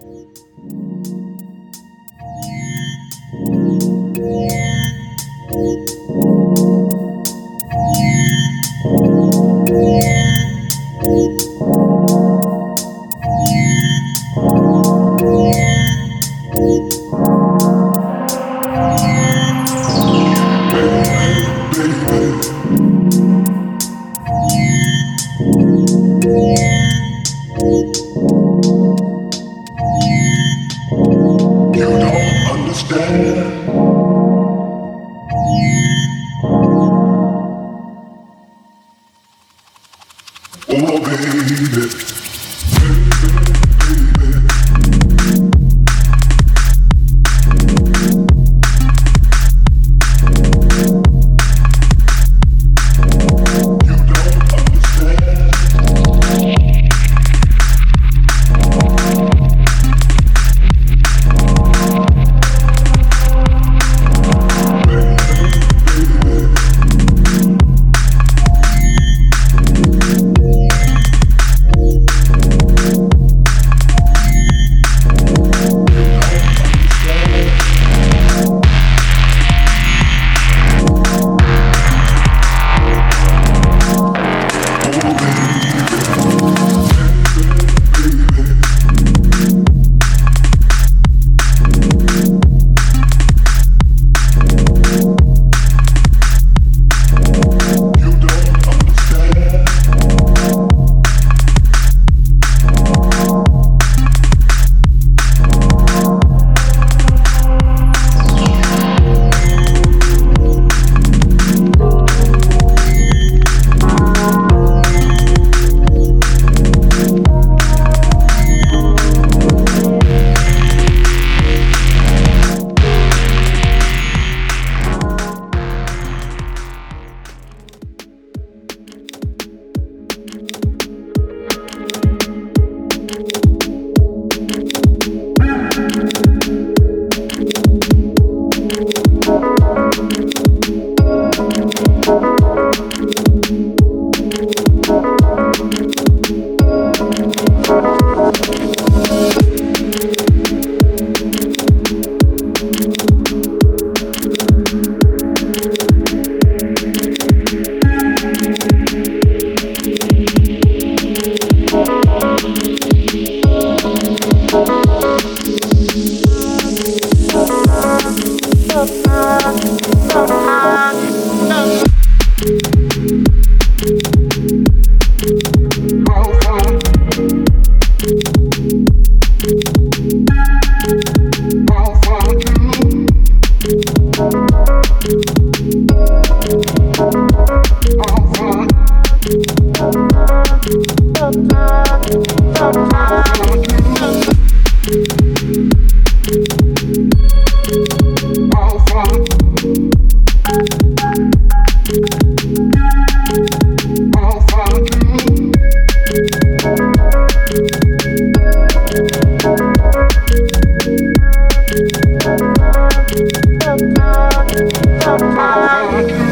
Thank stand. Oh.